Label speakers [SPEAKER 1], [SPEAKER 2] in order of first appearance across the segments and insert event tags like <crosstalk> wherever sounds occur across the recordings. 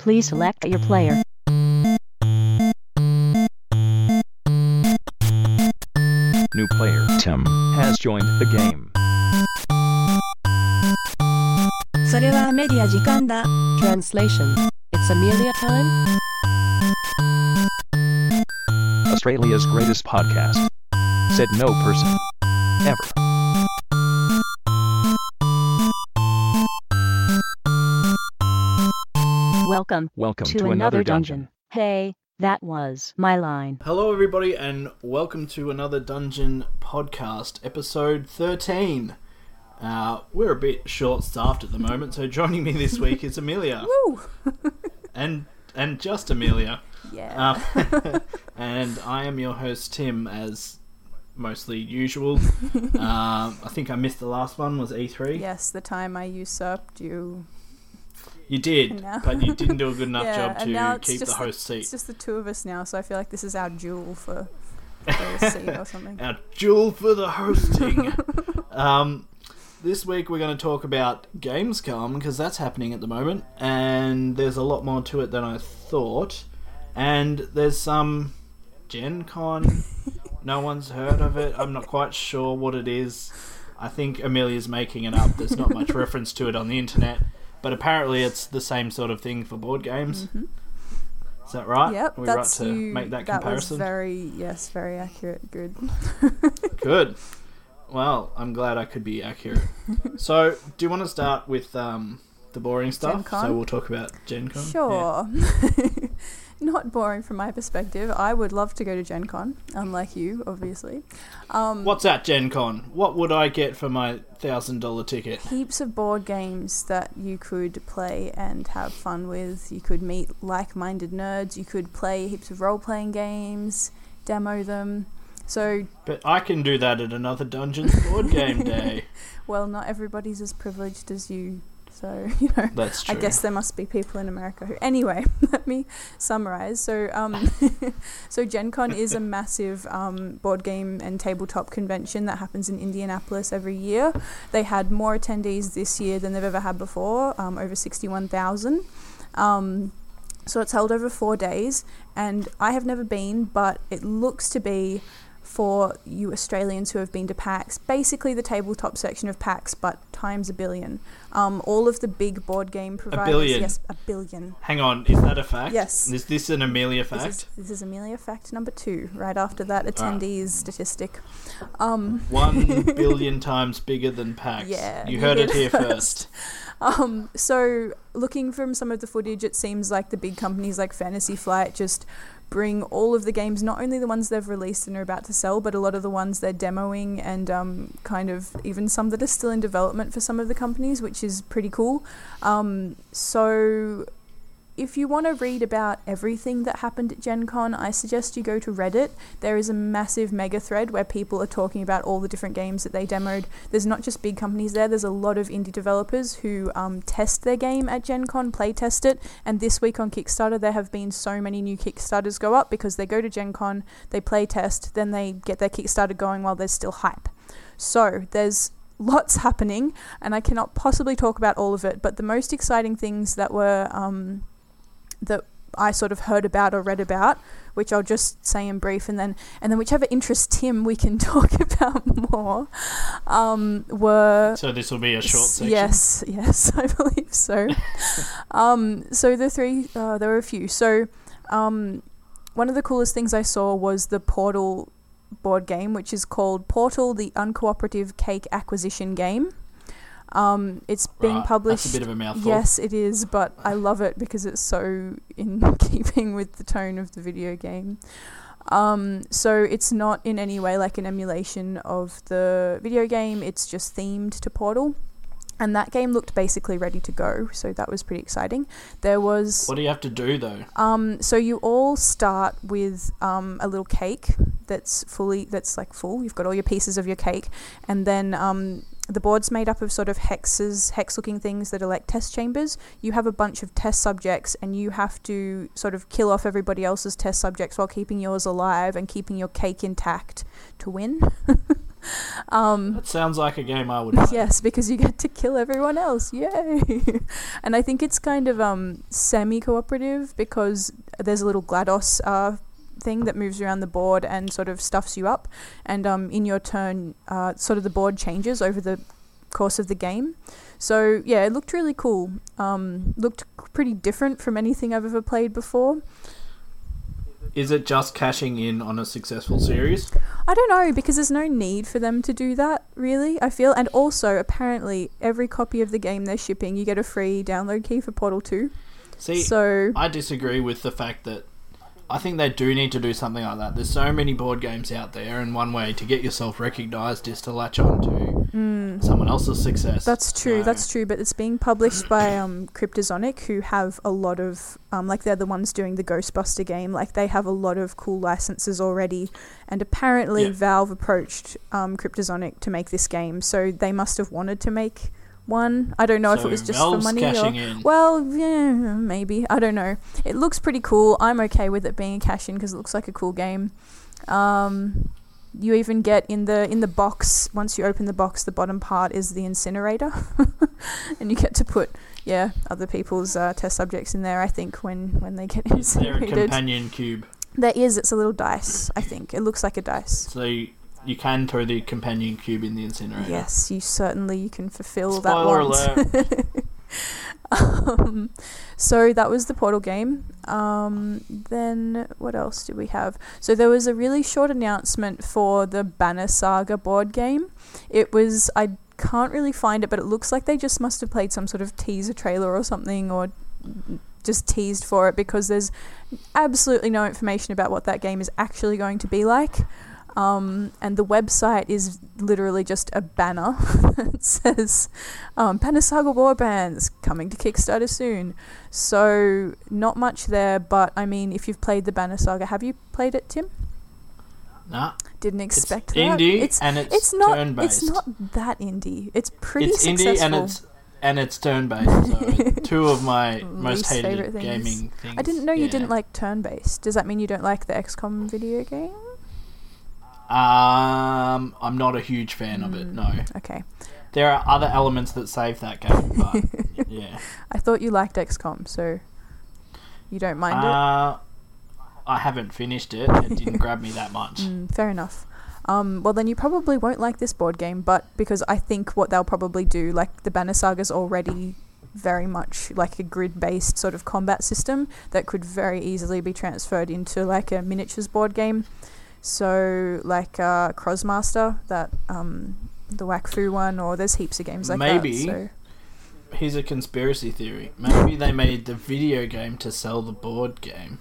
[SPEAKER 1] Please select your player.
[SPEAKER 2] New player Tim has joined the game.
[SPEAKER 3] それはメディア時間だ。
[SPEAKER 1] Translation. It's Amelia time?
[SPEAKER 2] Australia's greatest podcast. Said no person. Ever.
[SPEAKER 1] Welcome
[SPEAKER 2] Welcome
[SPEAKER 1] to, another dungeon. Hey, that was my line.
[SPEAKER 4] Hello, everybody, and welcome to another Dungeon podcast, episode 13. Uh, we're a bit short staffed at the moment, so joining me this week is Amelia. <laughs>
[SPEAKER 3] Woo! <laughs>
[SPEAKER 4] and and just Amelia.
[SPEAKER 3] Yeah.
[SPEAKER 4] Uh, <laughs> and I am your host, Tim, as mostly usual. um, I think I missed the last one, was E3.
[SPEAKER 3] yes, the time I usurped you.
[SPEAKER 4] You did,
[SPEAKER 3] No.
[SPEAKER 4] but you didn't do a good <laughs> enough
[SPEAKER 3] yeah,
[SPEAKER 4] job to keep the host seat.
[SPEAKER 3] It's just the two of us now, so I feel like this is our duel for, <laughs> for a seat or something.
[SPEAKER 4] Our duel for the hosting. <laughs> um, this week we're going to talk about Gamescom because that's happening at the moment, and there's a lot more to it than I thought. And there's some Gen Con. no one's heard of it. I'm not quite sure what it is. I think Amelia's making it up. There's not much reference to it on the internet, but apparently it's the same sort of thing for board games. Is that right?
[SPEAKER 3] Mm-hmm. Yep,
[SPEAKER 4] Are we
[SPEAKER 3] that's
[SPEAKER 4] right to
[SPEAKER 3] you.
[SPEAKER 4] make that
[SPEAKER 3] that
[SPEAKER 4] comparison?
[SPEAKER 3] was very yes, very accurate. Good. <laughs>
[SPEAKER 4] Good. Well, I'm glad I could be accurate. <laughs> so, do you want to start with um, the boring stuff? So we'll talk about Gen Con. Yeah. <laughs>
[SPEAKER 3] Not boring from my perspective. I would love to go to Gen Con, unlike you, obviously. Um,
[SPEAKER 4] What's at Gen Con? What would I get for my thousand dollar ticket?
[SPEAKER 3] heaps of board games that you could play and have fun with. You could meet like minded nerds. You could play heaps of role playing games, demo them. So,
[SPEAKER 4] But I can do that at another Dungeons board game <laughs> day.
[SPEAKER 3] well, not everybody's as privileged as you. So, <laughs> you know,
[SPEAKER 4] That's true.
[SPEAKER 3] I guess there must be people in America who. Anyway, <laughs> let me summarize. So, um, <laughs> so Gen Con is a massive um, board game and tabletop convention that happens in Indianapolis every year. They had more attendees this year than they've ever had before, um, over 61,000. Um, so it's held over four days, and I have never been, but it looks to be for you Australians who have been to PAX, basically the tabletop section of PAX, but times a billion. Um, all of the big board game providers.
[SPEAKER 4] A billion?
[SPEAKER 3] Yes, a billion.
[SPEAKER 4] Hang on, is that a fact?
[SPEAKER 3] Yes.
[SPEAKER 4] Is this an Amelia
[SPEAKER 3] This is,
[SPEAKER 4] fact?
[SPEAKER 3] this is Amelia fact number two, right after that attendees statistic. Um,
[SPEAKER 4] One <laughs> billion times bigger than PAX.
[SPEAKER 3] Yeah,
[SPEAKER 4] You heard it here
[SPEAKER 3] first.
[SPEAKER 4] first.
[SPEAKER 3] Um, so looking from some of the footage, it seems like the big companies like Fantasy Flight just bring all of the games, not only the ones they've released and are about to sell, but a lot of the ones they're demoing and um, kind of even some that are still in development for some of the companies, which is pretty cool. Um, so if you want to read about everything that happened at Gen Con, I suggest you go to Reddit. There is a massive mega thread where people are talking about all the different games that they demoed. There's not just big companies there, there's a lot of indie developers who um, test their game at Gen Con, play test it. And this week on Kickstarter, there have been so many new Kickstarters go up because they go to Gen Con, they play test, then they get their Kickstarter going while there's still hype. So there's lots <laughs> happening, and I cannot possibly talk about all of it, but the most exciting things that were. Um, that I sort of heard about or read about, which I'll just say in brief, and then and then whichever interests Tim, we can <laughs> talk about more. Um, were
[SPEAKER 4] So this will be a short section.
[SPEAKER 3] Yes, yes, <laughs> I believe so. <laughs> um, so the three, uh, there were a few. So um, one of the coolest things I saw was the Portal board game, which is called Portal: The Uncooperative Cake Acquisition Game. Um, it's being
[SPEAKER 4] Right,
[SPEAKER 3] published.
[SPEAKER 4] That's a bit of a mouthful.
[SPEAKER 3] Yes, it is, but I love it because it's so in <laughs> keeping with the tone of the video game. Um, so it's not in any way like an emulation of the video game, it's just themed to Portal. And that game looked basically ready to go, so that was pretty exciting. There was
[SPEAKER 4] What do you have to do though?
[SPEAKER 3] um, so you all start with um, a little cake that's fully that's like full. You've got all your pieces of your cake, and then um, the board's made up of sort of hexes, hex-looking things that are like test chambers. You have a bunch of test subjects, and you have to sort of kill off everybody else's test subjects while keeping yours alive and keeping your cake intact to win. <laughs> um,
[SPEAKER 4] That sounds like a game I would <laughs> play.
[SPEAKER 3] Yes, because you get to kill everyone else. Yay! <laughs> and I think it's kind of um, semi cooperative because there's a little GLaDOS uh, thing that moves around the board and sort of stuffs you up. And um, in your turn, uh, sort of the board changes over the course of the game. So yeah, it looked really cool. Um, looked pretty different from anything I've ever played before.
[SPEAKER 4] Is it just cashing in on a successful series?
[SPEAKER 3] I don't know because there's no need for them to do that, really. I feel, and also apparently every copy of the game they're shipping, you get a free download key for Portal Two.
[SPEAKER 4] See,
[SPEAKER 3] So
[SPEAKER 4] I disagree with the fact that I think they do need to do something like that. There's so many board games out there, and one way to get yourself recognised is to latch on to someone else's success.
[SPEAKER 3] Mm. that's true.
[SPEAKER 4] So-
[SPEAKER 3] That's true. But it's being published by um, Cryptozoic, who have a lot of um, like they're the ones doing the Ghostbuster game. Like they have a lot of cool licenses already, and apparently
[SPEAKER 4] Yeah.
[SPEAKER 3] Valve approached um, Cryptozoic to make this game, so they must have wanted to make one. I don't know if it was just for money or
[SPEAKER 4] in.
[SPEAKER 3] well, yeah, maybe I don't know. It looks pretty cool. I'm okay with it being a cash in because it looks like a cool game. Um, you even get in the in the box once you open the box, the bottom part is the incinerator, <laughs> and you get to put yeah other people's uh, test subjects in there. I think when when they get
[SPEAKER 4] Is there a
[SPEAKER 3] incinerated,
[SPEAKER 4] companion cube?
[SPEAKER 3] there is. It's a little dice. I think it looks like a dice.
[SPEAKER 4] So you, you can throw the companion cube in the incinerator.
[SPEAKER 3] Yes, you certainly you can fulfill
[SPEAKER 4] Spoiler
[SPEAKER 3] that want. <laughs> um, so that was the Portal game. Um, then what else did we have? So there was a really short announcement for the Banner Saga board game. It was I can't really find it, but it looks like they just must have played some sort of teaser trailer or something, or just teased for it because there's absolutely no information about what that game is actually going to be like. Um, and the website is literally just a banner <laughs> that says um, Banner Saga Warbands coming to Kickstarter soon. So, not much there, but I mean, if you've played the Banner Saga, have you played it, Tim?
[SPEAKER 4] Nah,
[SPEAKER 3] Didn't
[SPEAKER 4] it's
[SPEAKER 3] expect that.
[SPEAKER 4] It's indie
[SPEAKER 3] It's,
[SPEAKER 4] and it's,
[SPEAKER 3] it's not
[SPEAKER 4] turn-based.
[SPEAKER 3] it's not that indie. It's pretty
[SPEAKER 4] It's
[SPEAKER 3] successful.
[SPEAKER 4] indie and it's and it's turn-based. So <laughs> two of my most hated
[SPEAKER 3] things.
[SPEAKER 4] gaming things.
[SPEAKER 3] I didn't know you didn't like turn-based. Does that mean you don't like the XCOM video game?
[SPEAKER 4] Um, I'm not a huge fan of it.
[SPEAKER 3] Mm.
[SPEAKER 4] No,
[SPEAKER 3] Okay.
[SPEAKER 4] there are other elements that save that game, but <laughs> yeah.
[SPEAKER 3] I thought you liked XCOM, so you don't mind it.
[SPEAKER 4] Uh, I haven't finished it. It didn't grab me that <laughs> much.
[SPEAKER 3] Mm, fair enough. Um, well, then you probably won't like this board game, but because I think what they'll probably do, like the Banner Saga's already very much like a grid based sort of combat system that could very easily be transferred into like a miniatures board game. So, like uh, Krosmaster, that um, the Wakfu one, or there's heaps of games like
[SPEAKER 4] Maybe.
[SPEAKER 3] that. So.
[SPEAKER 4] Here's a conspiracy theory. Maybe they made the video game to sell the board game.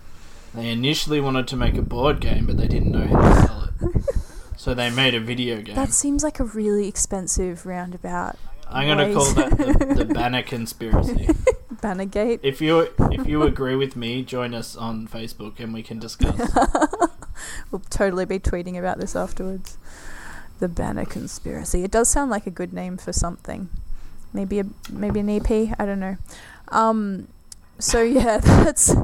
[SPEAKER 4] They initially wanted to make a board game, but they didn't know how to sell it. <laughs> So they made a video game.
[SPEAKER 3] That seems like a really expensive roundabout.
[SPEAKER 4] I'm gonna call that the, the <laughs> banner conspiracy.
[SPEAKER 3] Bannergate.
[SPEAKER 4] If you if you agree with me, join us on Facebook and we can discuss. <laughs>
[SPEAKER 3] We'll totally be tweeting about this afterwards. The Banner Conspiracy. It does sound like a good name for something. Maybe a maybe an EP. I don't know. Um, so <laughs> yeah, that's.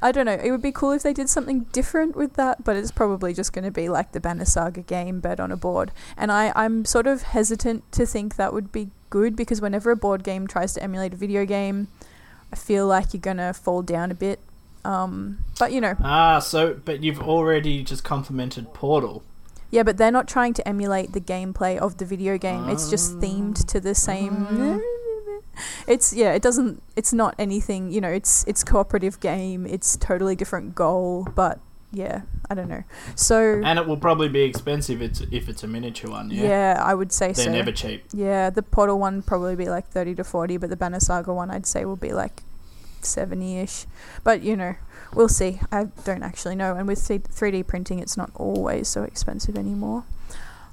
[SPEAKER 3] I don't know. It would be cool if they did something different with that, but it's probably just going to be like the Banner Saga game, but on a board. And I I'm sort of hesitant to think that would be good because whenever a board game tries to emulate a video game, I feel like you're gonna fall down a bit. Um, but you know,
[SPEAKER 4] ah, so but you've already just complimented Portal.
[SPEAKER 3] Yeah, but they're not trying to emulate the gameplay of the video game. It's just themed to the same. <laughs> It's yeah. It doesn't. It's not anything. You know. It's it's cooperative game. It's totally different goal. But yeah, I don't know. So
[SPEAKER 4] And it will probably be expensive it's, if it's a miniature one, yeah?
[SPEAKER 3] yeah, I would say
[SPEAKER 4] They're
[SPEAKER 3] so.
[SPEAKER 4] never cheap.
[SPEAKER 3] Yeah, the Portal one probably be like thirty to forty, but the Banner Saga one I'd say will be like seventy ish. But you know, we'll see. I don't actually know. And with three D printing, it's not always so expensive anymore.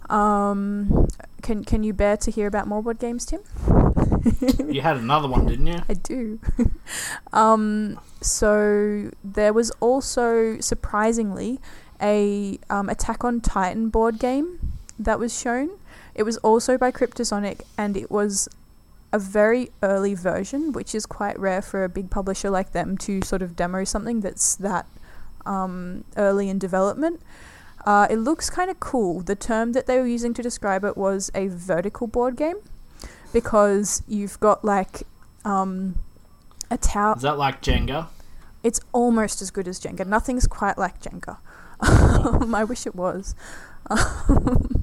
[SPEAKER 3] Um, can can you bear to hear about more board games, Tim? <laughs>
[SPEAKER 4] You had another one, didn't you?
[SPEAKER 3] I do. <laughs> um, so there was also surprisingly a um, Attack on Titan board game that was shown. It was also by Cryptozoic, and it was a very early version, which is quite rare for a big publisher like them to sort of demo something that's that um, early in development. Uh, it looks kind of cool. The term that they were using to describe it was a vertical board game because you've got like um, a tower.
[SPEAKER 4] Is that like Jenga?
[SPEAKER 3] It's almost as good as Jenga. Nothing's quite like Jenga. <laughs> I wish it was. <laughs>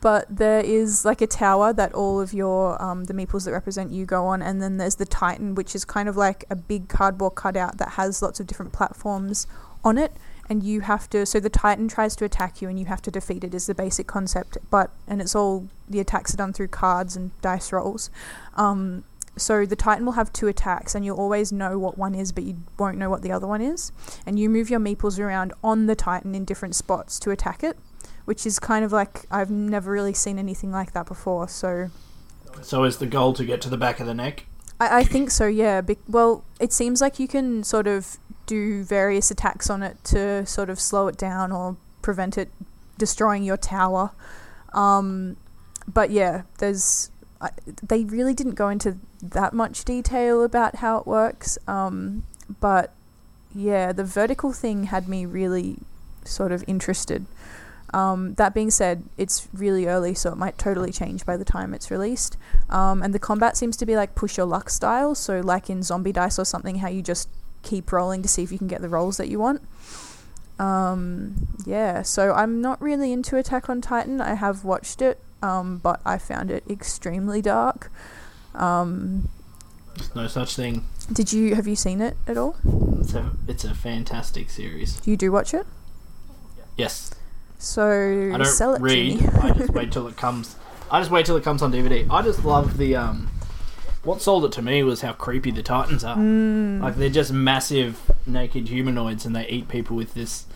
[SPEAKER 3] But there is like a tower that all of your um, the meeples that represent you go on, and then there's the Titan, which is kind of like a big cardboard cutout that has lots of different platforms on it, and you have to. So the Titan tries to attack you, and you have to defeat it. Is the basic concept, but and it's all the attacks are done through cards and dice rolls. Um, so the Titan will have two attacks, and you'll always know what one is, but you won't know what the other one is. And you move your meeples around on the Titan in different spots to attack it, which is kind of like I've never really seen anything like that before. So
[SPEAKER 4] So is the goal to get to the back of the neck?
[SPEAKER 3] I, I think so, yeah. Be- well, it seems like you can sort of do various attacks on it to sort of slow it down or prevent it destroying your tower. Um, but yeah, there's. I, they really didn't go into that much detail about how it works. Um, but yeah, the vertical thing had me really sort of interested. Um, that being said, it's really early, so it might totally change by the time it's released. Um, and the combat seems to be like push your luck style, so like in Zombie Dice or something, how you just keep rolling to see if you can get the rolls that you want. Um, yeah, so I'm not really into Attack on Titan. I have watched it, um, but I found it extremely dark. Um,
[SPEAKER 4] There's no such thing.
[SPEAKER 3] did you have you seen it at all?
[SPEAKER 4] It's a, it's a fantastic series.
[SPEAKER 3] You do watch it,
[SPEAKER 4] Yes.
[SPEAKER 3] So
[SPEAKER 4] I don't
[SPEAKER 3] sell it
[SPEAKER 4] read.
[SPEAKER 3] to me.
[SPEAKER 4] I just wait till it <laughs> comes. I just wait till it comes on DVD. I just love the um. What sold it to me was how creepy the Titans are.
[SPEAKER 3] Mm.
[SPEAKER 4] Like they're just massive naked humanoids, and they eat people with this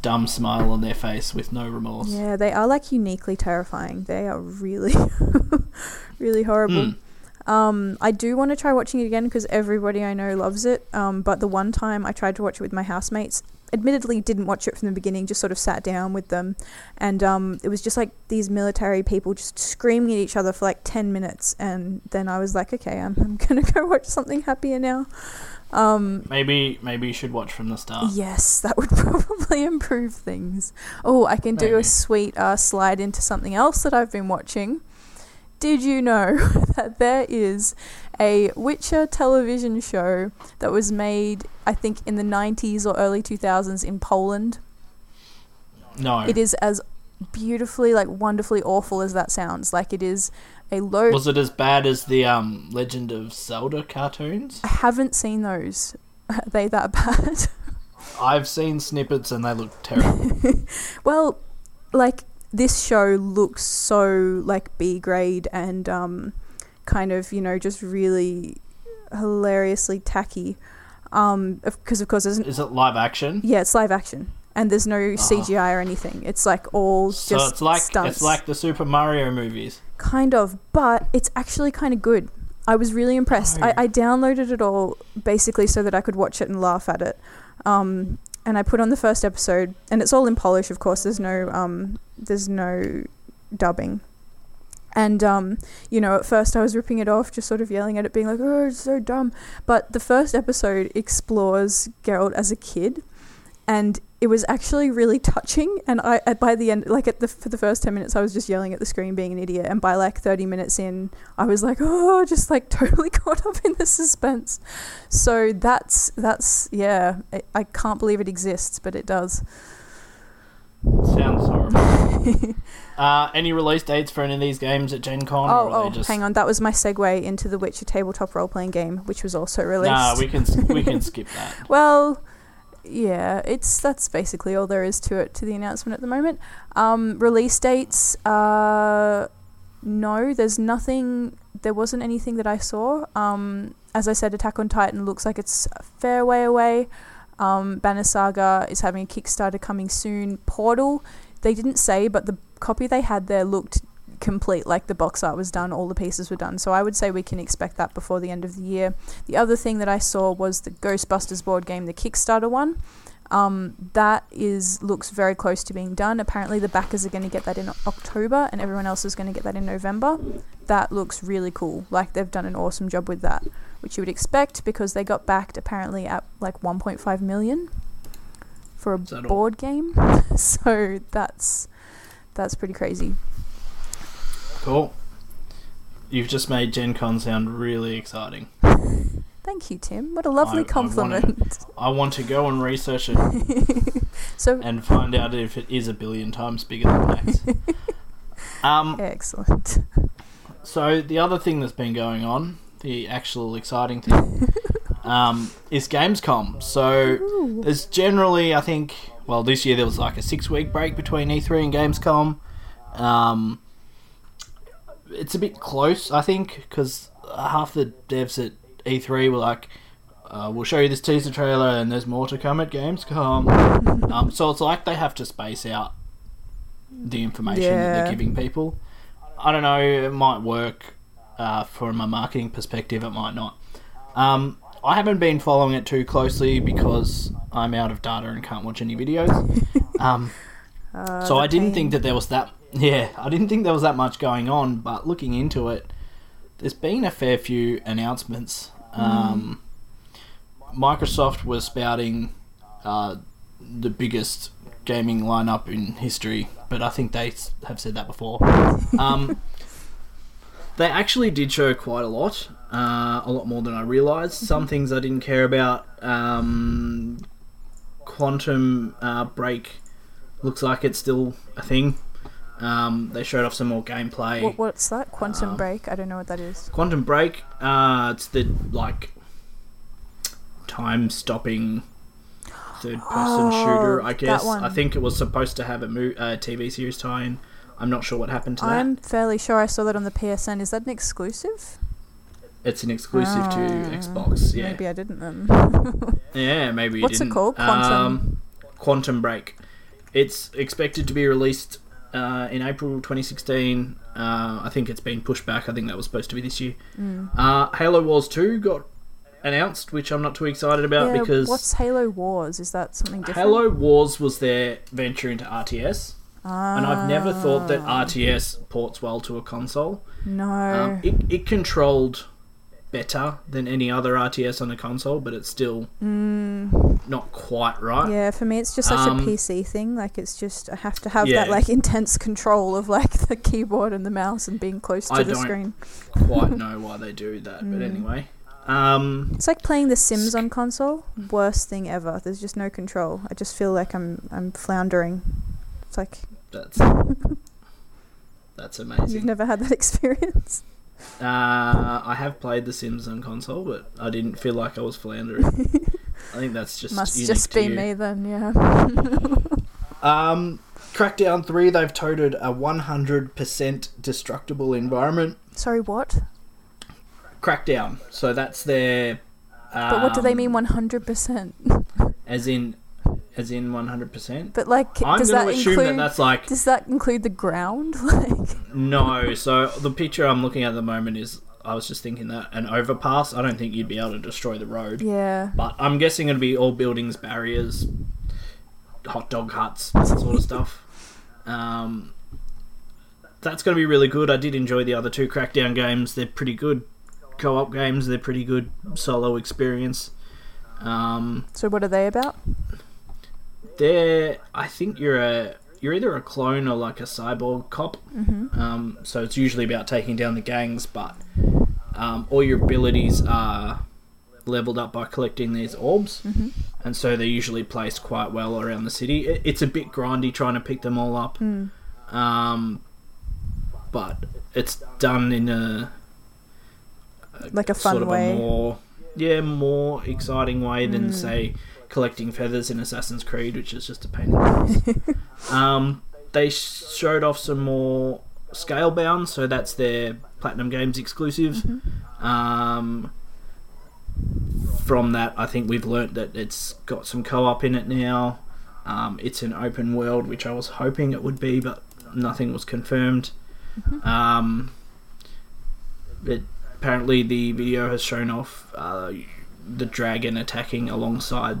[SPEAKER 4] dumb smile on their face with no remorse.
[SPEAKER 3] Yeah, they are like uniquely terrifying. They are really, <laughs> really horrible.
[SPEAKER 4] Mm.
[SPEAKER 3] Um, I do want to try watching it again because everybody I know loves it. Um, but the one time I tried to watch it with my housemates, admittedly didn't watch it from the beginning, just sort of sat down with them, and um, it was just like these military people just screaming at each other for like ten minutes, and then I was like, okay, I'm, I'm gonna go watch something happier now. Um,
[SPEAKER 4] Maybe maybe you should watch from the start.
[SPEAKER 3] Yes, that would <laughs> probably improve things. Oh, I can do
[SPEAKER 4] Maybe.
[SPEAKER 3] a sweet uh, slide into something else that I've been watching. Did you know <laughs> that there is a Witcher television show that was made, I think, in the 90s or early 2000s in Poland?
[SPEAKER 4] No.
[SPEAKER 3] It is as beautifully, like, wonderfully awful as that sounds. Like, it is a low.
[SPEAKER 4] Was it as bad as the um Legend of Zelda cartoons?
[SPEAKER 3] I haven't seen those. <laughs> Are they that bad?
[SPEAKER 4] I've seen snippets and they look terrible. <laughs>
[SPEAKER 3] Well, like this show looks so like B grade and um, kind of you know just really hilariously tacky. Um, because of course, n-
[SPEAKER 4] Is it live action?
[SPEAKER 3] yeah, it's live action and there's no CGI or anything. It's like all
[SPEAKER 4] So
[SPEAKER 3] just
[SPEAKER 4] it's like
[SPEAKER 3] stunts.
[SPEAKER 4] it's like the Super Mario movies.
[SPEAKER 3] kind of, but it's actually kind of good. I was really impressed.
[SPEAKER 4] Oh.
[SPEAKER 3] I, I downloaded it all basically so that I could watch it and laugh at it. Um, and I put on the first episode, and it's all in Polish, of course. There's no um, there's no dubbing. And um, you know, at first I was ripping it off, just sort of yelling at it, being like, "Oh, it's so dumb." But the first episode explores Geralt as a kid, and it was actually really touching. And I, at, by the end, like at the for the first ten minutes, I was just yelling at the screen, being an idiot. And by like thirty minutes in, I was like, "Oh," <laughs> just like totally <laughs> caught up in the suspense. So that's that's yeah. I, I can't believe it exists, but it does.
[SPEAKER 4] Sounds horrible. <laughs> uh, any release dates for any of these games at Gen Con?
[SPEAKER 3] Oh, oh,
[SPEAKER 4] just...
[SPEAKER 3] hang on. That was my segue into the Witcher tabletop role playing game, which was also released.
[SPEAKER 4] Nah, we can we can skip that.
[SPEAKER 3] Well, yeah, it's that's basically all there is to it to the announcement at the moment. Um, release dates, uh, no, there's nothing. There wasn't anything that I saw. Um, as I said, Attack on Titan looks like it's a fair way away. Um, Banner Saga is having a Kickstarter coming soon. Portal, they didn't say, but the copy they had there looked complete. Like the box art was done, all the pieces were done. So I would say we can expect that before the end of the year. The other thing that I saw was the Ghostbusters board game, the Kickstarter one. Um, that is looks very close to being done. Apparently, the backers are going to get that in October, and everyone else is going to get that in November. That looks really cool. Like they've done an awesome job with that, which you would expect because they got backed apparently at like 1.5 million for a
[SPEAKER 4] that all?
[SPEAKER 3] board game. <laughs> so that's that's pretty crazy.
[SPEAKER 4] Cool. You've just made Gen Con sound really exciting.
[SPEAKER 3] Thank you, Tim. What a lovely
[SPEAKER 4] I- I wanna-
[SPEAKER 3] compliment.
[SPEAKER 4] I want to go and research it <laughs>
[SPEAKER 3] so
[SPEAKER 4] and find out if it is a billion times bigger than Max. <laughs> um,
[SPEAKER 3] excellent.
[SPEAKER 4] so the other thing that's been going on, the actual exciting thing, <laughs> um, is Gamescom. So
[SPEAKER 3] Ooh.
[SPEAKER 4] there's generally, I think, well, this year there was like a six-week break between E3 and Gamescom. Um, it's a bit close, I think, because half the devs at E3 were like, uh, "We'll show you this teaser trailer, and there's more to come at Gamescom." <laughs> um, so it's like they have to space out the information that they're giving people. I don't know. It might work uh, from a marketing perspective. It might not. Um, I haven't been following it too closely because I'm out of data and can't watch any videos. <laughs> Um,
[SPEAKER 3] Uh,
[SPEAKER 4] so I didn't
[SPEAKER 3] pain.
[SPEAKER 4] think that there was that. Yeah, I didn't think there was that much going on. But looking into it, there's been a fair few announcements. Um, Microsoft was spouting uh, the biggest gaming lineup in history, but I think they have said that before. <laughs> Um, they actually did show quite a lot, uh, a lot more than I realised. Some things I didn't care about. Um, Quantum uh, Break looks like it's still a thing. Um, they showed off some more gameplay.
[SPEAKER 3] What, what's that? Quantum
[SPEAKER 4] Um,
[SPEAKER 3] Break? I don't know what that is.
[SPEAKER 4] Quantum Break, uh, it's the like time stopping third person
[SPEAKER 3] Oh,
[SPEAKER 4] shooter, I guess. I think it was supposed to have a mo- uh, TV series tie in. I'm not sure what happened to that.
[SPEAKER 3] I'm fairly sure I saw that on the PSN. Is that an exclusive?
[SPEAKER 4] It's an exclusive to
[SPEAKER 3] Ah,
[SPEAKER 4] Xbox, yeah.
[SPEAKER 3] Maybe I didn't then. <laughs>
[SPEAKER 4] Yeah, maybe you
[SPEAKER 3] What's it called? Quantum?
[SPEAKER 4] Um, Quantum Break. It's expected to be released uh, in April 2016. Uh, I think it's been pushed back. I think that was supposed to be this year.
[SPEAKER 3] Mm.
[SPEAKER 4] Uh, Halo Wars 2 got announced, which I'm not too excited about
[SPEAKER 3] yeah,
[SPEAKER 4] because
[SPEAKER 3] what's Halo Wars? Is that something different?
[SPEAKER 4] Halo Wars was their venture into RTS, and I've never thought that
[SPEAKER 3] Ah,
[SPEAKER 4] RTS ports well to a console.
[SPEAKER 3] No.
[SPEAKER 4] Um, it, it controlled better than any other RTS on a console, but it's still
[SPEAKER 3] Mm,
[SPEAKER 4] not quite right.
[SPEAKER 3] yeah, for me it's just such
[SPEAKER 4] Um,
[SPEAKER 3] a PC thing. Like it's just I have to have
[SPEAKER 4] Yeah.
[SPEAKER 3] that like intense control of like the keyboard and the mouse and being close to the screen.
[SPEAKER 4] I
[SPEAKER 3] the
[SPEAKER 4] don't-
[SPEAKER 3] screen.
[SPEAKER 4] quite <laughs> know why they do that, but
[SPEAKER 3] Mm.
[SPEAKER 4] anyway. Um,
[SPEAKER 3] It's like playing The Sims on console. Worst thing ever. There's just no control. I just feel like I'm I'm floundering. It's like
[SPEAKER 4] that's <laughs> that's amazing.
[SPEAKER 3] you've never had that <laughs> experience.
[SPEAKER 4] Uh, I have played The Sims on console, but I didn't feel like I was floundering. I think that's just
[SPEAKER 3] Must just be me then, yeah.
[SPEAKER 4] Um, Crackdown 3, they've toted a 100% destructible environment.
[SPEAKER 3] Sorry, what?
[SPEAKER 4] Crackdown. So that's their. Um,
[SPEAKER 3] But what do they mean 100%?
[SPEAKER 4] As in, as in 100%.
[SPEAKER 3] But like,
[SPEAKER 4] I'm
[SPEAKER 3] does
[SPEAKER 4] going
[SPEAKER 3] that
[SPEAKER 4] to assume
[SPEAKER 3] include?
[SPEAKER 4] that that's like
[SPEAKER 3] Does that include the ground? <laughs> Like,
[SPEAKER 4] no. So the picture I'm looking at at the moment is. I was just thinking that an overpass. I don't think you'd be able to destroy the road.
[SPEAKER 3] yeah.
[SPEAKER 4] But I'm guessing it'd be all buildings, barriers, hot dog huts, that sort of stuff. <laughs> Um, that's going to be really good. I did enjoy the other two Crackdown games. They're pretty good co-op games. They're pretty good solo experience. Um,
[SPEAKER 3] So what are they about?
[SPEAKER 4] They're, I think you're a you're either a clone or like a cyborg cop.
[SPEAKER 3] Mm-hmm.
[SPEAKER 4] Um, so it's usually about taking down the gangs, but um, all your abilities are leveled up by collecting these orbs,
[SPEAKER 3] Mm-hmm.
[SPEAKER 4] and so they're usually placed quite well around the city. It, it's a bit grindy trying to pick them all up,
[SPEAKER 3] Mm.
[SPEAKER 4] um, but it's done in a, a
[SPEAKER 3] Like a fun
[SPEAKER 4] sort of
[SPEAKER 3] way.
[SPEAKER 4] a more yeah more exciting way than
[SPEAKER 3] Mm.
[SPEAKER 4] say collecting feathers in Assassin's Creed, which is just a pain in the ass. <laughs> um, they sh- showed off some more scale Scalebound, so that's their Platinum Games exclusive.
[SPEAKER 3] Mm-hmm.
[SPEAKER 4] Um, from that, I think we've learnt that it's got some co-op in it now. Um, it's an open world, which I was hoping it would be, but nothing was confirmed. Um, but apparently, the video has shown off uh, the dragon attacking alongside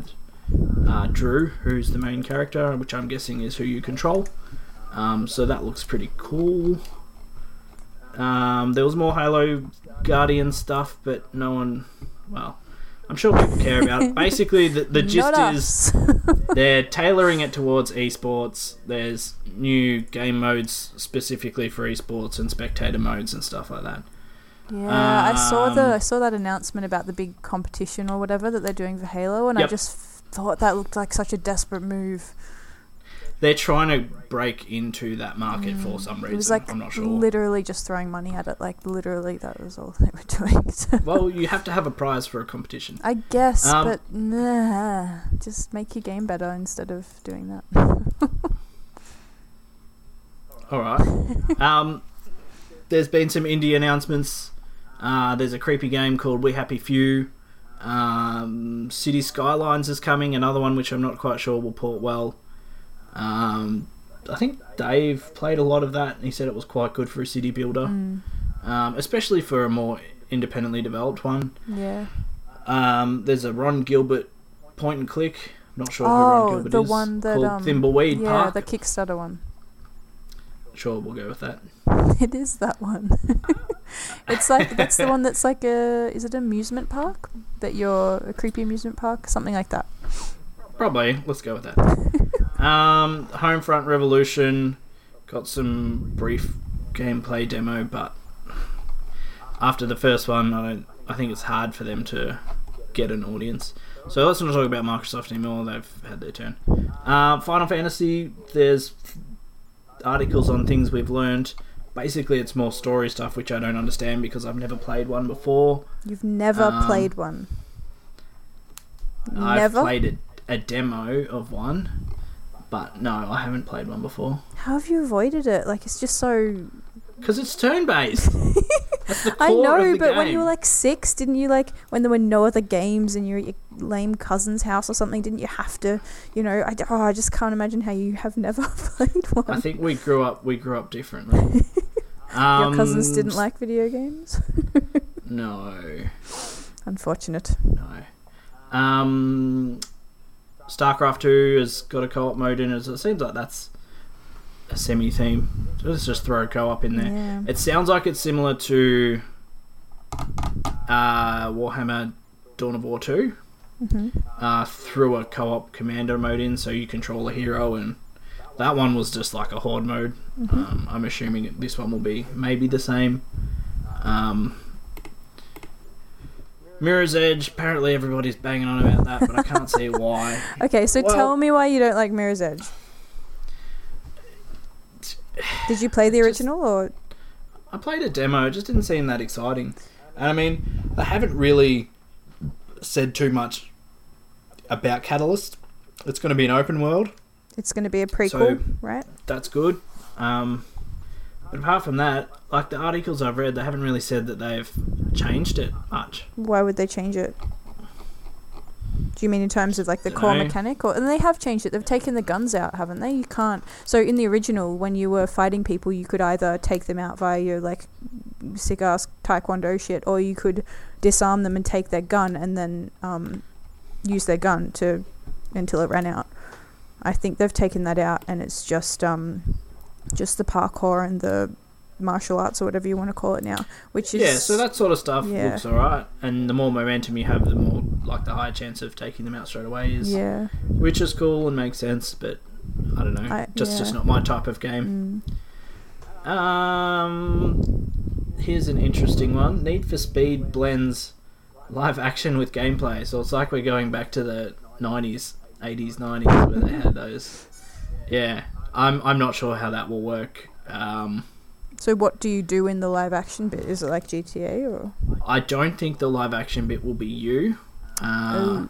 [SPEAKER 4] uh, Drew, who's the main character, which I'm guessing is who you control. Um, so that looks pretty cool. Um, there was more Halo Guardian stuff, but no one. Well, I'm sure people care about it. <laughs> Basically, the, the gist is <laughs> they're tailoring it towards esports. There's new game modes specifically for esports and spectator modes and stuff like that.
[SPEAKER 3] Yeah, I saw the
[SPEAKER 4] Um,
[SPEAKER 3] I saw that announcement about the big competition or whatever that they're doing for Halo, and I just thought that looked like such a desperate move.
[SPEAKER 4] They're trying to break into that market for some reason.
[SPEAKER 3] Mm. It was like
[SPEAKER 4] I'm not sure.
[SPEAKER 3] literally just throwing money at it. Like literally, that was all <laughs> they were doing. So-
[SPEAKER 4] well, you have to have a prize for a competition.
[SPEAKER 3] I guess,
[SPEAKER 4] Um,
[SPEAKER 3] but nah, just make your game better instead of doing that.
[SPEAKER 4] All right. <laughs> um, there's been some indie announcements. Uh, there's a creepy game called We Happy Few. Um, City Skylines is coming. Another one which I'm not quite sure will port well. Um, I think Dave played a lot of that. and He said it was quite good for a city builder,
[SPEAKER 3] Mm,
[SPEAKER 4] um, especially for a more independently developed one.
[SPEAKER 3] yeah.
[SPEAKER 4] Um, there's a Ron Gilbert point and click. Not sure who Ron
[SPEAKER 3] Oh,
[SPEAKER 4] Gilbert
[SPEAKER 3] the
[SPEAKER 4] is.
[SPEAKER 3] one that
[SPEAKER 4] called
[SPEAKER 3] um,
[SPEAKER 4] Thimbleweed
[SPEAKER 3] yeah,
[SPEAKER 4] Park.
[SPEAKER 3] the Kickstarter one.
[SPEAKER 4] Sure, we'll go with that. <laughs>
[SPEAKER 3] It is that one. <laughs> it's like that's the <laughs> one that's like a is it an amusement park that you're a creepy amusement park something like that.
[SPEAKER 4] Probably. Let's go with that. um, Homefront Revolution got some brief gameplay demo, but after the first one, I don't. I think it's hard for them to get an audience. So let's not talk about Microsoft anymore. They've had their turn. Uh, Final Fantasy. There's articles on things we've learned. Basically, it's more story stuff, which I don't understand because I've never played one before.
[SPEAKER 3] You've never
[SPEAKER 4] Um,
[SPEAKER 3] played one.
[SPEAKER 4] I've played a, a demo of one, but no, I haven't played one before.
[SPEAKER 3] How have you avoided it? Like it's just so.
[SPEAKER 4] Because it's turn based. <laughs> That's the core
[SPEAKER 3] I know, but when you were like six, didn't you like when there were no other games and you're at your lame cousin's house or something? Didn't you have to? You know, I, oh, I just can't imagine how you have never <laughs> played one.
[SPEAKER 4] I think we grew up. We grew up differently. um, <laughs>
[SPEAKER 3] Your cousins didn't like video games.
[SPEAKER 4] No,
[SPEAKER 3] Unfortunate.
[SPEAKER 4] no. Um, StarCraft Two has got a co-op mode in it. So it seems like that's a semi-theme. Let's just throw a co-op in there.
[SPEAKER 3] Yeah.
[SPEAKER 4] It sounds like it's similar to uh, Warhammer Dawn of War 2
[SPEAKER 3] hmm
[SPEAKER 4] uh, through a co-op commander mode in, so you control a hero, and that one was just like a horde mode.
[SPEAKER 3] Mm-hmm.
[SPEAKER 4] Um, I'm assuming this one will be maybe the same. Um, Mirror's Edge. Apparently, everybody's banging on about that, but I can't see why. <laughs>
[SPEAKER 3] Okay, so
[SPEAKER 4] Well-
[SPEAKER 3] tell me why you don't like Mirror's Edge. Did you play the
[SPEAKER 4] Just-
[SPEAKER 3] original or?
[SPEAKER 4] I played a demo. It just didn't seem that exciting. And I mean, they haven't really said too much about Catalyst. It's going to be an open world.
[SPEAKER 3] It's going to be a prequel,
[SPEAKER 4] So-
[SPEAKER 3] right?
[SPEAKER 4] That's good. Um, but apart from that, like the articles I've read, they haven't really said that they've changed it much.
[SPEAKER 3] Why would they change it? Do you mean in terms of like the core mechanic, or and they have changed it? They've taken the guns out, haven't they? You can't. So in the original, when you were fighting people, you could either take them out via your like sick ass taekwondo shit, or you could disarm them and take their gun and then um, use their gun to until it ran out. I think they've taken that out, and it's just um, just the parkour and the martial arts or whatever you want to call it now, which is
[SPEAKER 4] yeah, so that sort of stuff
[SPEAKER 3] yeah.
[SPEAKER 4] looks alright. And the more momentum you have, the more like the higher chance of taking them out straight away is,
[SPEAKER 3] yeah.
[SPEAKER 4] which is cool and makes sense. But I don't know,
[SPEAKER 3] I-
[SPEAKER 4] just
[SPEAKER 3] yeah.
[SPEAKER 4] just not my type of game.
[SPEAKER 3] Mm.
[SPEAKER 4] Um, here's an interesting one. Need for Speed blends live action with gameplay, so it's like we're going back to the '90s, '80s, '90s where they had those. Yeah, I'm I'm not sure how that will work. Um,
[SPEAKER 3] So what do you do in the live action bit? Is it like GTA or?
[SPEAKER 4] I don't think the live action bit will be you. Uh,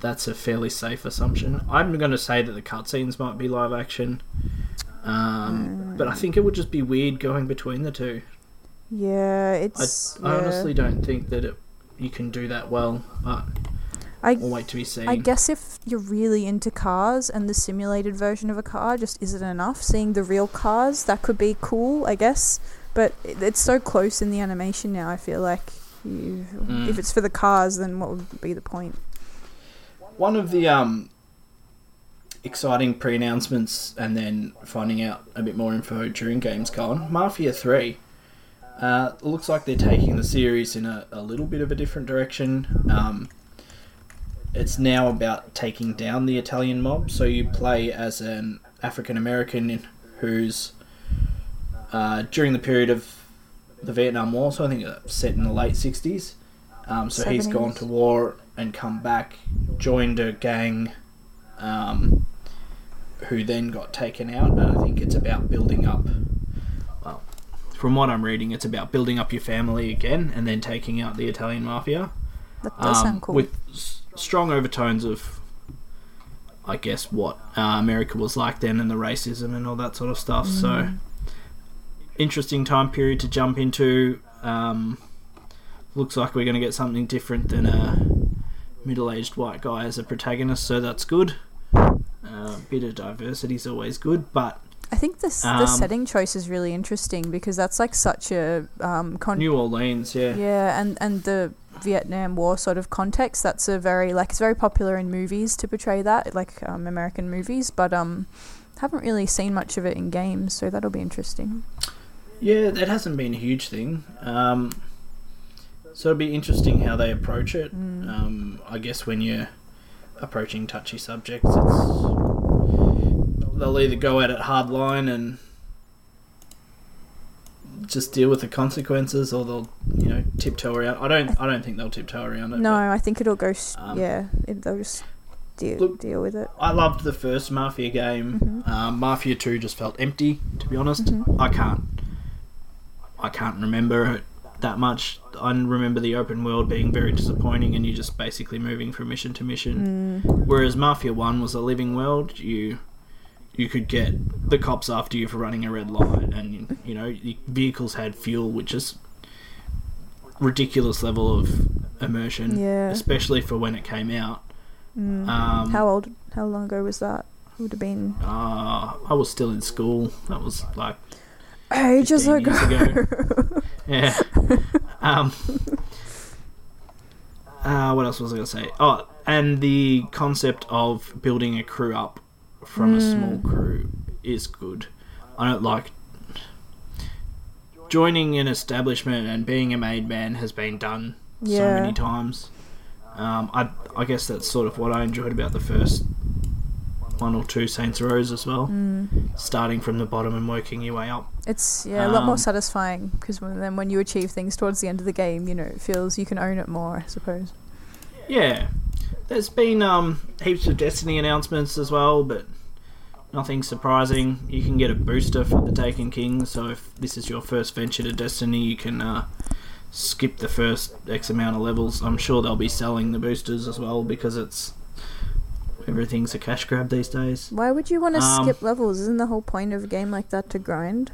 [SPEAKER 4] That's a fairly safe assumption. I'm going to say that the cutscenes might be live action. Um, but I think it would just be weird going between the two.
[SPEAKER 3] Yeah, it's.
[SPEAKER 4] I
[SPEAKER 3] yeah.
[SPEAKER 4] honestly don't think that it, you can do that well, but
[SPEAKER 3] I,
[SPEAKER 4] wait to be seen.
[SPEAKER 3] I guess if you're really into cars and the simulated version of a car just isn't enough, seeing the real cars that could be cool, I guess. But it- it's so close in the animation now. I feel like you,
[SPEAKER 4] Mm.
[SPEAKER 3] if it's for the cars, then what would be the point?
[SPEAKER 4] One of the um, exciting pre-announcements and then finding out a bit more info during Gamescom, Mafia 3. Uh, looks like they're taking the series in a, a little bit of a different direction. Um, it's now about taking down the Italian mob. So you play as an African American who's uh, during the period of the Vietnam War. So I think it's set in the late '60s. Um, so he's gone to war and come back, joined a gang, um, who then got taken out. And I think it's about building up. Well, from what I'm reading, it's about building up your family again and then taking out the Italian mafia
[SPEAKER 3] That does
[SPEAKER 4] um,
[SPEAKER 3] sound cool.
[SPEAKER 4] with strong overtones of, I guess, what uh, America was like then and the racism and all that sort of stuff. So,
[SPEAKER 3] Mm.
[SPEAKER 4] interesting time period to jump into. Um, looks like we're going to get something different than a middle-aged white guy as a protagonist, so that's good. A bit of diversity is always good, but
[SPEAKER 3] I think this the
[SPEAKER 4] um,
[SPEAKER 3] setting choice is really interesting because that's like such a um, con-
[SPEAKER 4] New Orleans, yeah,
[SPEAKER 3] yeah, and and the Vietnam War sort of context. That's a very like it's very popular in movies to portray that, like um, American movies, but um, haven't really seen much of it in games, so that'll be interesting.
[SPEAKER 4] Yeah, that hasn't been a huge thing. Um, so it'll be interesting how they approach it.
[SPEAKER 3] Mm.
[SPEAKER 4] Um, I guess when you're approaching touchy subjects, it's they'll either go at it hard line and just deal with the consequences, or they'll you know tiptoe around. I don't. I don't think they'll tiptoe around it.
[SPEAKER 3] No,
[SPEAKER 4] but
[SPEAKER 3] I think it'll go. S-
[SPEAKER 4] Um,
[SPEAKER 3] yeah, it, they'll just deal
[SPEAKER 4] Look-
[SPEAKER 3] deal with it.
[SPEAKER 4] I loved the first Mafia game.
[SPEAKER 3] Mhm.
[SPEAKER 4] Um, Mafia Two just felt empty, to be honest.
[SPEAKER 3] Mhm.
[SPEAKER 4] I can't. I can't remember it that much. I remember the open world being very disappointing, and you just basically moving from mission to mission.
[SPEAKER 3] Mm.
[SPEAKER 4] Whereas Mafia One was a living world. You you could get the cops after you for running a red light, and you know vehicles had fuel, which is ridiculous level of immersion,
[SPEAKER 3] Yeah.
[SPEAKER 4] especially for when it came out.
[SPEAKER 3] Mm.
[SPEAKER 4] Um,
[SPEAKER 3] how old? How long ago was that? Would have been
[SPEAKER 4] Uh, I was still in school. That was like
[SPEAKER 3] ages ago.
[SPEAKER 4] ago. <laughs> yeah. Um. Uh, what else was I going to say? Oh, and the concept of building a crew up from a small
[SPEAKER 3] Mm.
[SPEAKER 4] crew is good. I don't like joining an establishment and being a made man has been done so many times. Um, I I guess that's sort of what I enjoyed about the first one or two Saints Rows as well.
[SPEAKER 3] Mm.
[SPEAKER 4] Starting from the bottom and working your way up.
[SPEAKER 3] It's yeah a lot more
[SPEAKER 4] Um,
[SPEAKER 3] satisfying because then when you achieve things towards the end of the game, you know, it feels you can own it more. I suppose.
[SPEAKER 4] Yeah, there's been um, heaps of Destiny announcements as well, but nothing surprising. You can get a booster for the Taken King, so if this is your first venture to Destiny, you can uh, skip the first X amount of levels. I'm sure they'll be selling the boosters as well because it's everything's a cash grab these days.
[SPEAKER 3] Why would you want to
[SPEAKER 4] Um,
[SPEAKER 3] skip levels? Isn't the whole point of a game like that to grind?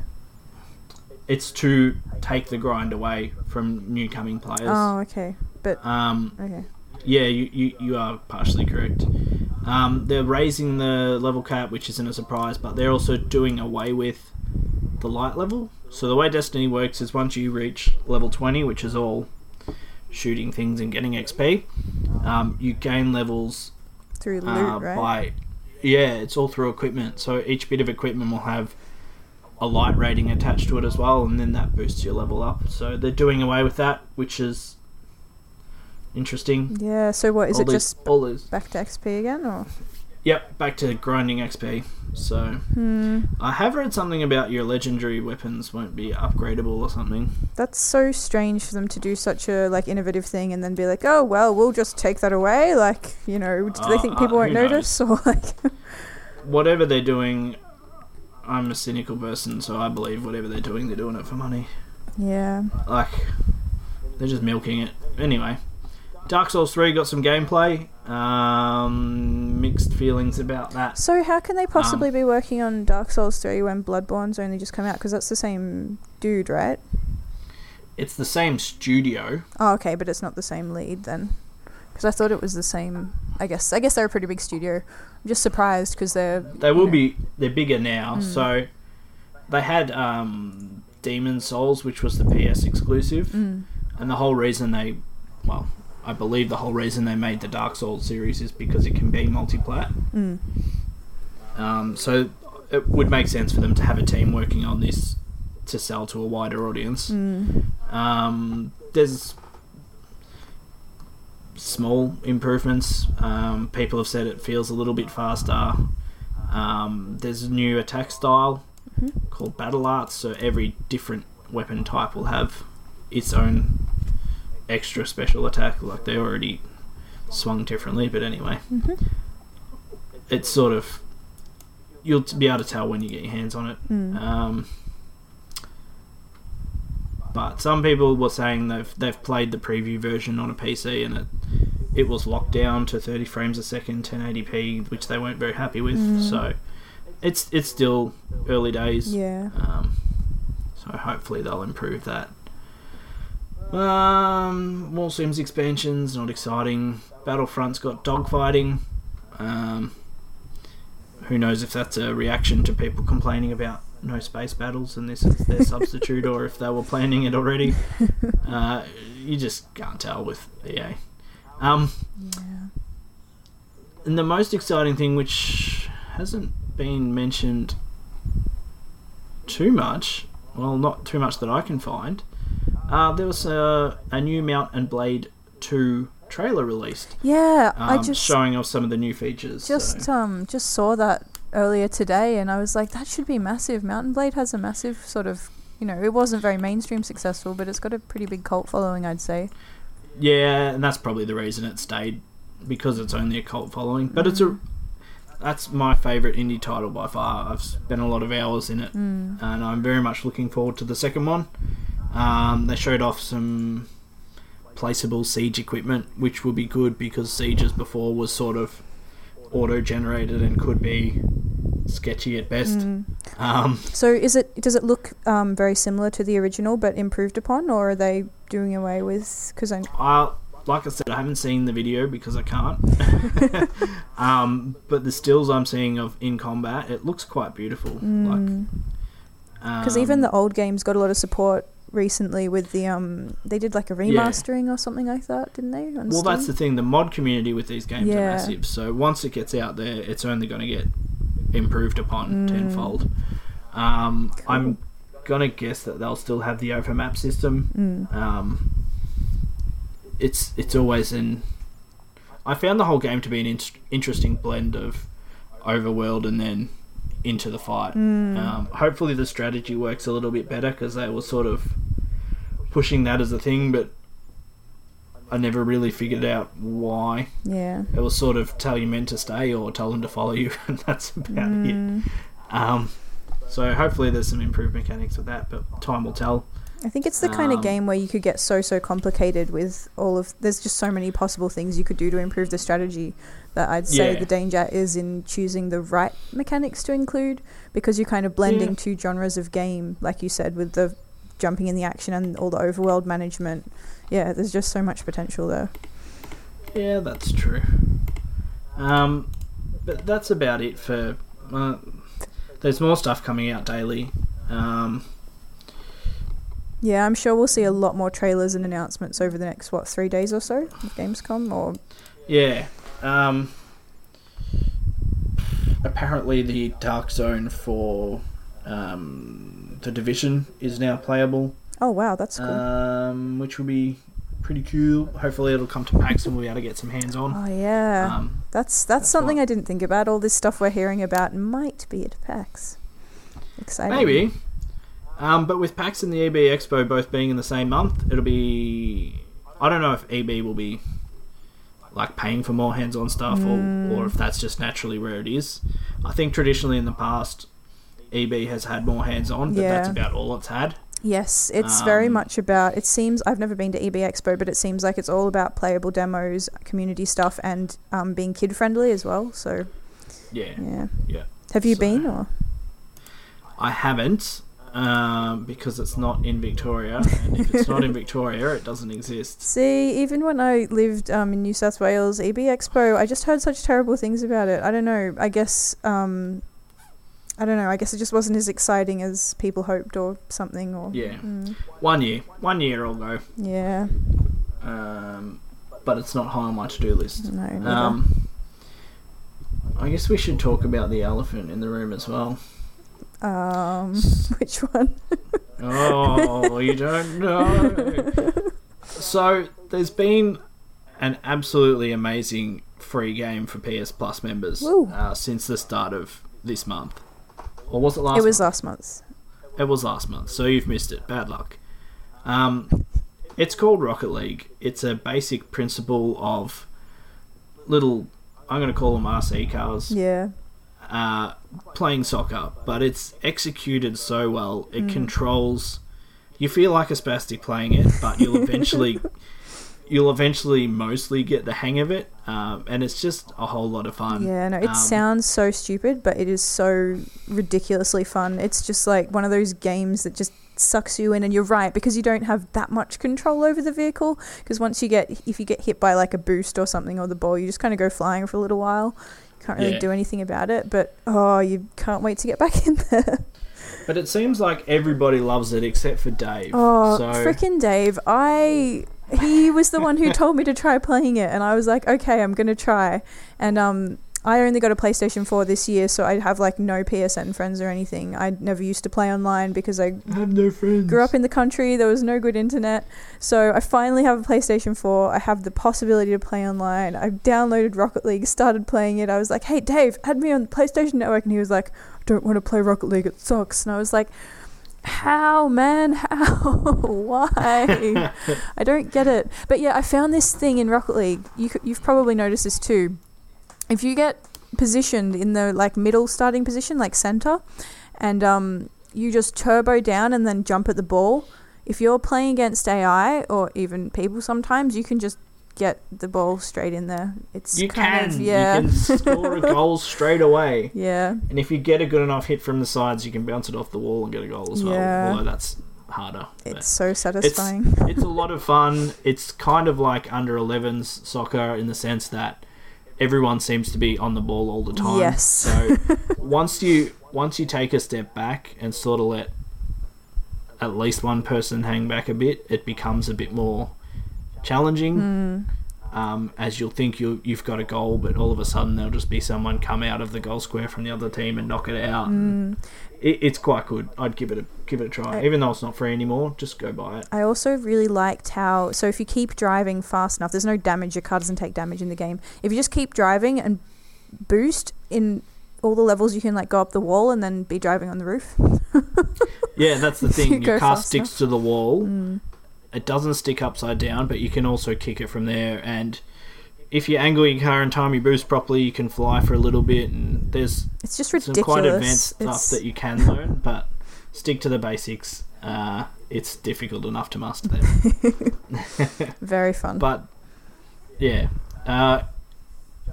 [SPEAKER 4] It's to take the grind away from new coming players.
[SPEAKER 3] Oh, okay. But
[SPEAKER 4] Um,
[SPEAKER 3] okay.
[SPEAKER 4] Yeah, you, you, you are partially correct. Um, they're raising the level cap, which isn't a surprise, but they're also doing away with the light level. So the way Destiny works is once you reach level 20, which is all shooting things and getting XP, um, you gain levels
[SPEAKER 3] Through loot,
[SPEAKER 4] uh,
[SPEAKER 3] right?
[SPEAKER 4] by. Yeah, it's all through equipment. So each bit of equipment will have a light rating attached to it as well, and then that boosts your level up. So they're doing away with that, which is interesting.
[SPEAKER 3] Yeah. So what is
[SPEAKER 4] all
[SPEAKER 3] it?
[SPEAKER 4] these-
[SPEAKER 3] Just
[SPEAKER 4] all these
[SPEAKER 3] back to XP again, or?
[SPEAKER 4] Yep, back to grinding XP. So
[SPEAKER 3] Hmm.
[SPEAKER 4] I have read something about your legendary weapons won't be upgradable or something.
[SPEAKER 3] That's so strange for them to do such a like innovative thing and then be like, oh well, we'll just take that away. Like, you know, do they
[SPEAKER 4] Uh,
[SPEAKER 3] think
[SPEAKER 4] uh,
[SPEAKER 3] people won't
[SPEAKER 4] who knows?
[SPEAKER 3] notice or like?
[SPEAKER 4] Whatever they're doing, I'm a cynical person, so I believe whatever they're doing, they're doing it for money.
[SPEAKER 3] yeah.
[SPEAKER 4] Like they're just milking it. Anyway, Dark Souls 3 got some gameplay. Um, mixed feelings about that.
[SPEAKER 3] So how can they possibly
[SPEAKER 4] Um,
[SPEAKER 3] be working on Dark Souls 3 when Bloodborne's only just come out? Because that's the same dude, right?
[SPEAKER 4] It's the same studio.
[SPEAKER 3] Oh, okay, but it's not the same lead then. Because I thought it was the same. I guess. I guess they're a pretty big studio. I'm just surprised because they're.
[SPEAKER 4] They will
[SPEAKER 3] know-
[SPEAKER 4] be. They're bigger now.
[SPEAKER 3] Mm.
[SPEAKER 4] So they had um, Demon Souls, which was the PS exclusive,
[SPEAKER 3] Mm.
[SPEAKER 4] and the whole reason they, well, I believe the whole reason they made the Dark Souls series is because it can be multiplat.
[SPEAKER 3] Mm.
[SPEAKER 4] Um, so it would make sense for them to have a team working on this to sell to a wider audience.
[SPEAKER 3] Mm.
[SPEAKER 4] Um, there's small improvements. Um, people have said it feels a little bit faster. Um, there's a new attack style called Battle Arts, so every different weapon type will have its own extra special attack. Like they already swung differently, but anyway, it's sort of you'll be able to tell when you get your hands on it. Um, but some people were saying they've they've played the preview version on a PC and it it was locked down to 30 frames a second, 1080p, which they weren't very happy with. So it's it's still early days.
[SPEAKER 3] Yeah.
[SPEAKER 4] Um, so hopefully they'll improve that. Um, more Sims expansions, not exciting. Battlefront's got dogfighting. Um, who knows if that's a reaction to people complaining about no space battles and this is their <laughs> substitute, or if they were planning it already. <laughs> Uh, you just can't tell with EA. Um, and the most exciting thing, which hasn't been mentioned too much, well, not too much that I can find, uh, there was a, a new Mount and Blade 2 trailer released,
[SPEAKER 3] Yeah,
[SPEAKER 4] um,
[SPEAKER 3] I just
[SPEAKER 4] showing off some of the new features.
[SPEAKER 3] just
[SPEAKER 4] so-
[SPEAKER 3] um just saw that earlier today, and I was like, that should be massive. Mount and Blade has a massive sort of, you know, it wasn't very mainstream successful, but it's got a pretty big cult following, I'd say.
[SPEAKER 4] Yeah, and that's probably the reason it stayed because it's only a cult following. But it's a that's my favorite indie title by far. I've spent a lot of hours in it, and I'm very much looking forward to the second one. Um, they showed off some placeable siege equipment, which will be good because sieges before was sort of auto-generated and could be sketchy at best. Um,
[SPEAKER 3] So is it does it look um, very similar to the original but improved upon, or are they doing away with? Because I
[SPEAKER 4] like I said, I haven't seen the video because I can't. <laughs> um, but the stills I'm seeing of in combat, it looks quite beautiful. Like,
[SPEAKER 3] because
[SPEAKER 4] um,
[SPEAKER 3] even the old games got a lot of support recently with the um they did like a remastering or something like that, didn't they?
[SPEAKER 4] well, that's the thing. The mod community with these games are massive. So once it gets out there, it's only going to get improved upon
[SPEAKER 3] Mm.
[SPEAKER 4] tenfold. Um, I'm gonna guess that they'll still have the overmap system.
[SPEAKER 3] Mm.
[SPEAKER 4] Um, it's it's always an. I found the whole game to be an in- interesting blend of overworld and then into the fight.
[SPEAKER 3] Mm.
[SPEAKER 4] Um, hopefully, the strategy works a little bit better because they were sort of pushing that as a thing, but I never really figured out why.
[SPEAKER 3] yeah.
[SPEAKER 4] It was sort of tell your men to stay or tell them to follow you, <laughs> and that's about
[SPEAKER 3] Mm.
[SPEAKER 4] it. Um, so hopefully, there's some improved mechanics with that, but time will tell.
[SPEAKER 3] I think it's the kind
[SPEAKER 4] Um,
[SPEAKER 3] of game where you could get so so complicated with all of there's just so many possible things you could do to improve the strategy that I'd say
[SPEAKER 4] Yeah.
[SPEAKER 3] the danger is in choosing the right mechanics to include because you're kind of blending
[SPEAKER 4] Yeah.
[SPEAKER 3] two genres of game like you said with the jumping in the action and all the overworld management. Yeah, there's just so much potential there.
[SPEAKER 4] Yeah, that's true. Um, but that's about it for. Uh, there's more stuff coming out daily. Um,
[SPEAKER 3] Yeah, I'm sure we'll see a lot more trailers and announcements over the next what, 3 days or so of Gamescom or
[SPEAKER 4] yeah. Um, apparently, the Dark Zone for um, the Division is now playable,
[SPEAKER 3] Oh wow, that's cool.
[SPEAKER 4] um, which will be pretty cool. Hopefully, it'll come to PAX and we'll be able to get some hands on.
[SPEAKER 3] oh yeah.
[SPEAKER 4] Um,
[SPEAKER 3] That's that's,
[SPEAKER 4] That's
[SPEAKER 3] something
[SPEAKER 4] what-
[SPEAKER 3] I didn't think about. All this stuff we're hearing about might be at PAX. Exciting.
[SPEAKER 4] Maybe. Um, but with PAX and the EB Expo both being in the same month, it'll be. I don't know if EB will be like paying for more hands-on stuff, or, or if that's just naturally where it is. I think traditionally in the past, EB has had more hands-on, but that's about all it's had.
[SPEAKER 3] Yes, it's very
[SPEAKER 4] Um,
[SPEAKER 3] much about. It seems I've never been to EB Expo, but it seems like it's all about playable demos, community stuff, and um, being kid friendly as well. So
[SPEAKER 4] Yeah,
[SPEAKER 3] yeah.
[SPEAKER 4] yeah.
[SPEAKER 3] Have you
[SPEAKER 4] So-
[SPEAKER 3] been or?
[SPEAKER 4] I haven't. Um, because it's not in Victoria, and if it's not in <laughs> Victoria, it doesn't exist.
[SPEAKER 3] See, even when I lived um, in New South Wales, EB Expo, I just heard such terrible things about it. I don't know. I guess um, I don't know. I guess it just wasn't as exciting as people hoped, or something. Or
[SPEAKER 4] Yeah,
[SPEAKER 3] Mm,
[SPEAKER 4] one year, one year I'll go.
[SPEAKER 3] yeah.
[SPEAKER 4] Um, but it's not high on my to-do list.
[SPEAKER 3] No. never.
[SPEAKER 4] Um, I guess we should talk about the elephant in the room as well.
[SPEAKER 3] Um, <laughs> which one?
[SPEAKER 4] Oh, you don't know. <laughs> So there's been an absolutely amazing free game for PS Plus members uh, since the start of this month. Or was it last
[SPEAKER 3] it was
[SPEAKER 4] month?
[SPEAKER 3] last month.
[SPEAKER 4] It was last month, so you've missed it. Bad luck. Um, it's called Rocket League. It's a basic principle of little, I'm going to call them RC cars,
[SPEAKER 3] Yeah.
[SPEAKER 4] uh, playing soccer, but it's executed so well. It controls. You feel like a spastic playing it, but you'll <laughs> eventually. You'll eventually mostly get the hang of it, um, and it's just a whole lot of fun.
[SPEAKER 3] Yeah, no, it
[SPEAKER 4] Um,
[SPEAKER 3] sounds so stupid, but it is so ridiculously fun. It's just like one of those games that just sucks you in, and you're right because you don't have that much control over the vehicle. Because once you get, if you get hit by like a boost or something or the ball, you just kind of go flying for a little while. Can't really
[SPEAKER 4] Yeah.
[SPEAKER 3] do anything about it, but oh, you can't wait to get back in there.
[SPEAKER 4] But it seems like everybody loves it except for Dave.
[SPEAKER 3] Oh,
[SPEAKER 4] so
[SPEAKER 3] frickin' Dave! I he was the one who <laughs> told me to try playing it, and I was like, okay, I'm gonna try. And um, I only got a PlayStation 4 this year, so I have like no PSN friends or anything. I never used to play online because I
[SPEAKER 4] I have no friends.
[SPEAKER 3] grew up in the country. There was no good internet, so I finally have a PlayStation 4. I have the possibility to play online. I downloaded Rocket League, started playing it. I was like, hey, Dave, add me on the PlayStation Network, and he was like, I don't want to play Rocket League. It sucks. And I was like. How, man? <laughs> How? Why? <laughs> I don't get it. But yeah, I found this thing in Rocket League. You, you've probably noticed this too. If you get positioned in the like middle starting position, like center, and um, you just turbo down and then jump at the ball. If you're playing against AI or even people, sometimes you can just get the ball straight in there. It's
[SPEAKER 4] You
[SPEAKER 3] kind
[SPEAKER 4] can.
[SPEAKER 3] of yeah,
[SPEAKER 4] You can score a goal <laughs> straight away.
[SPEAKER 3] yeah.
[SPEAKER 4] And if you get a good enough hit from the sides, you can bounce it off the wall and get a goal as well.
[SPEAKER 3] Yeah.
[SPEAKER 4] Although that's harder.
[SPEAKER 3] It's so satisfying.
[SPEAKER 4] it's a lot of fun. It's kind of like under 11s soccer in the sense that everyone seems to be on the ball all the time.
[SPEAKER 3] Yes.
[SPEAKER 4] So <laughs> once you once you take a step back and sort of let at least one person hang back a bit, it becomes a bit more challenging.
[SPEAKER 3] Mm.
[SPEAKER 4] Um, as you'll think you you've got a goal, but all of a sudden there'll just be someone come out of the goal square from the other team and knock it out.
[SPEAKER 3] Mm.
[SPEAKER 4] It, it's quite good. I'd give it a give it a try,
[SPEAKER 3] I-
[SPEAKER 4] even though it's not free anymore. Just go buy it.
[SPEAKER 3] I also really liked how so if you keep driving fast enough, there's no damage. Your car doesn't take damage in the game. If you just keep driving and boost in all the levels, you can like go up the wall and then be driving on the roof.
[SPEAKER 4] Yeah, that's the <laughs> thing.
[SPEAKER 3] go
[SPEAKER 4] Your car sticks to the wall.
[SPEAKER 3] Mm.
[SPEAKER 4] It doesn't stick upside down, but you can also kick it from there. And if you angle your car and time your boost properly, you can fly for a little bit. And there's
[SPEAKER 3] It's just
[SPEAKER 4] some
[SPEAKER 3] ridiculous.
[SPEAKER 4] quite advanced stuff that you can learn, but stick to the basics. Uh, it's difficult enough to master them. <laughs>
[SPEAKER 3] very fun.
[SPEAKER 4] But yeah, uh,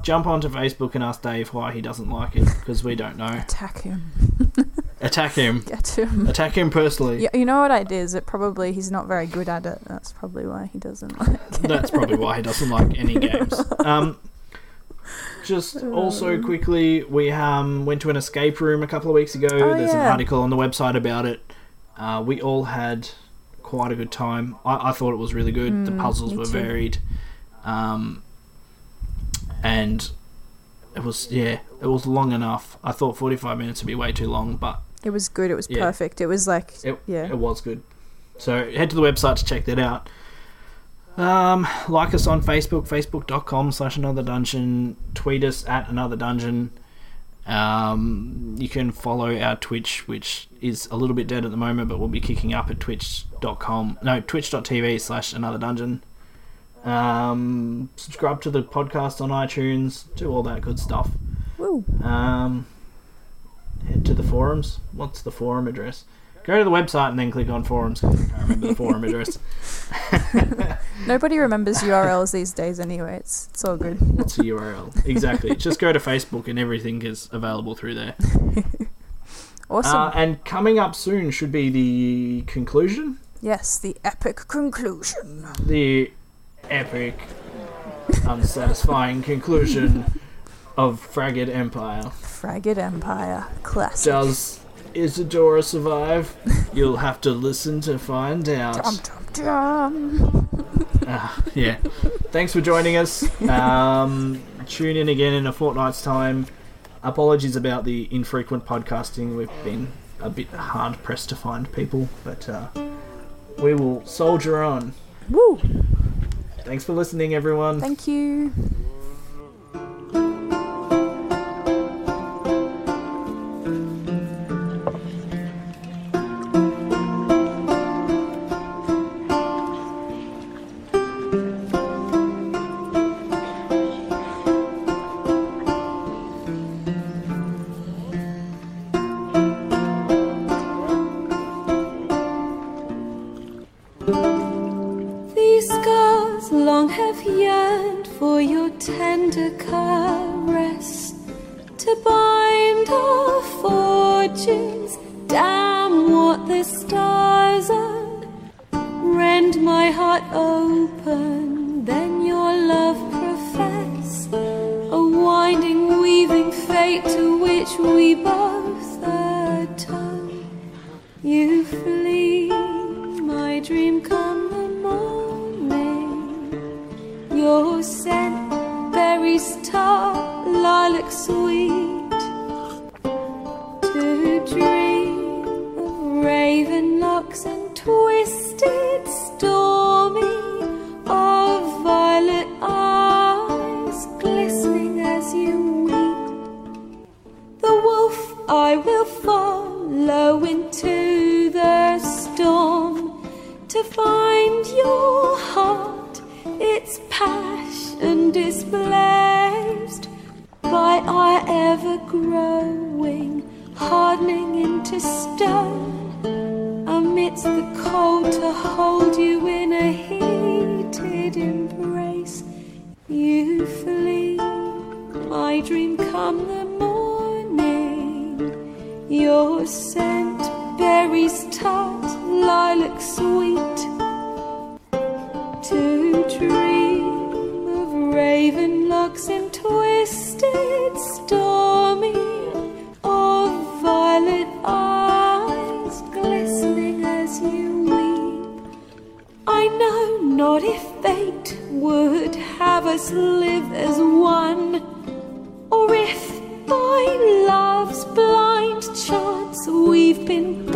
[SPEAKER 4] jump onto Facebook and ask Dave why he doesn't like it because we don't know.
[SPEAKER 3] Attack him. <laughs>
[SPEAKER 4] Attack him. <laughs>
[SPEAKER 3] Get him.
[SPEAKER 4] Attack him personally.
[SPEAKER 3] Yeah, you know what I did? Is it probably he's not very good at it. That's probably why he doesn't like. <laughs>
[SPEAKER 4] That's probably why he doesn't like any <laughs> games. Um, just also quickly, we um, went to an escape room a couple of weeks ago.
[SPEAKER 3] Oh,
[SPEAKER 4] There's an article on the website about it. Uh, we all had quite a good time. I, I thought it was really good. the
[SPEAKER 3] Mm,
[SPEAKER 4] puzzles were
[SPEAKER 3] too.
[SPEAKER 4] varied, um, and it was yeah, it was long enough. I thought 45 minutes would be way too long, but
[SPEAKER 3] It was good. It was
[SPEAKER 4] Yeah.
[SPEAKER 3] perfect. It was like
[SPEAKER 4] it,
[SPEAKER 3] yeah.
[SPEAKER 4] it was good. So head to the website to check that out. Um, like us on Facebook, facebook.com slash another dungeon. Tweet us at another dungeon. Um, you can follow our Twitch, which is a little bit dead at the moment, but we'll be kicking up at twitch.com, no, twitch.tv slash another dungeon. Um, subscribe to the podcast on iTunes, do all that good stuff.
[SPEAKER 3] Woo.
[SPEAKER 4] Um, head to the forums. What's the forum address? Go to the website and then click on forums. 'cause I can't remember the forum address. <laughs>
[SPEAKER 3] Nobody remembers URLs these days anyway. It's it's all good.
[SPEAKER 4] What's a URL? Exactly. Just go to Facebook and everything is available through there. <laughs>
[SPEAKER 3] Awesome.
[SPEAKER 4] Uh, and coming up soon should be the conclusion.
[SPEAKER 3] yes, the epic conclusion.
[SPEAKER 4] The epic, unsatisfying conclusion of Fragged Empire.
[SPEAKER 3] Fragid Empire. Classic.
[SPEAKER 4] Does Isadora survive? <laughs> You'll have to listen to find out.
[SPEAKER 3] Dum dum dum.
[SPEAKER 4] Ah, yeah. Thanks for joining us. <laughs> Um, tune in again in a fortnight's time. Apologies about the infrequent podcasting. We've been a bit hard pressed to find people, but uh, we will soldier on.
[SPEAKER 3] Woo.
[SPEAKER 4] Thanks for listening, everyone.
[SPEAKER 3] Thank you.
[SPEAKER 5] Your scent, berries tart, lilac sweet. To dream we've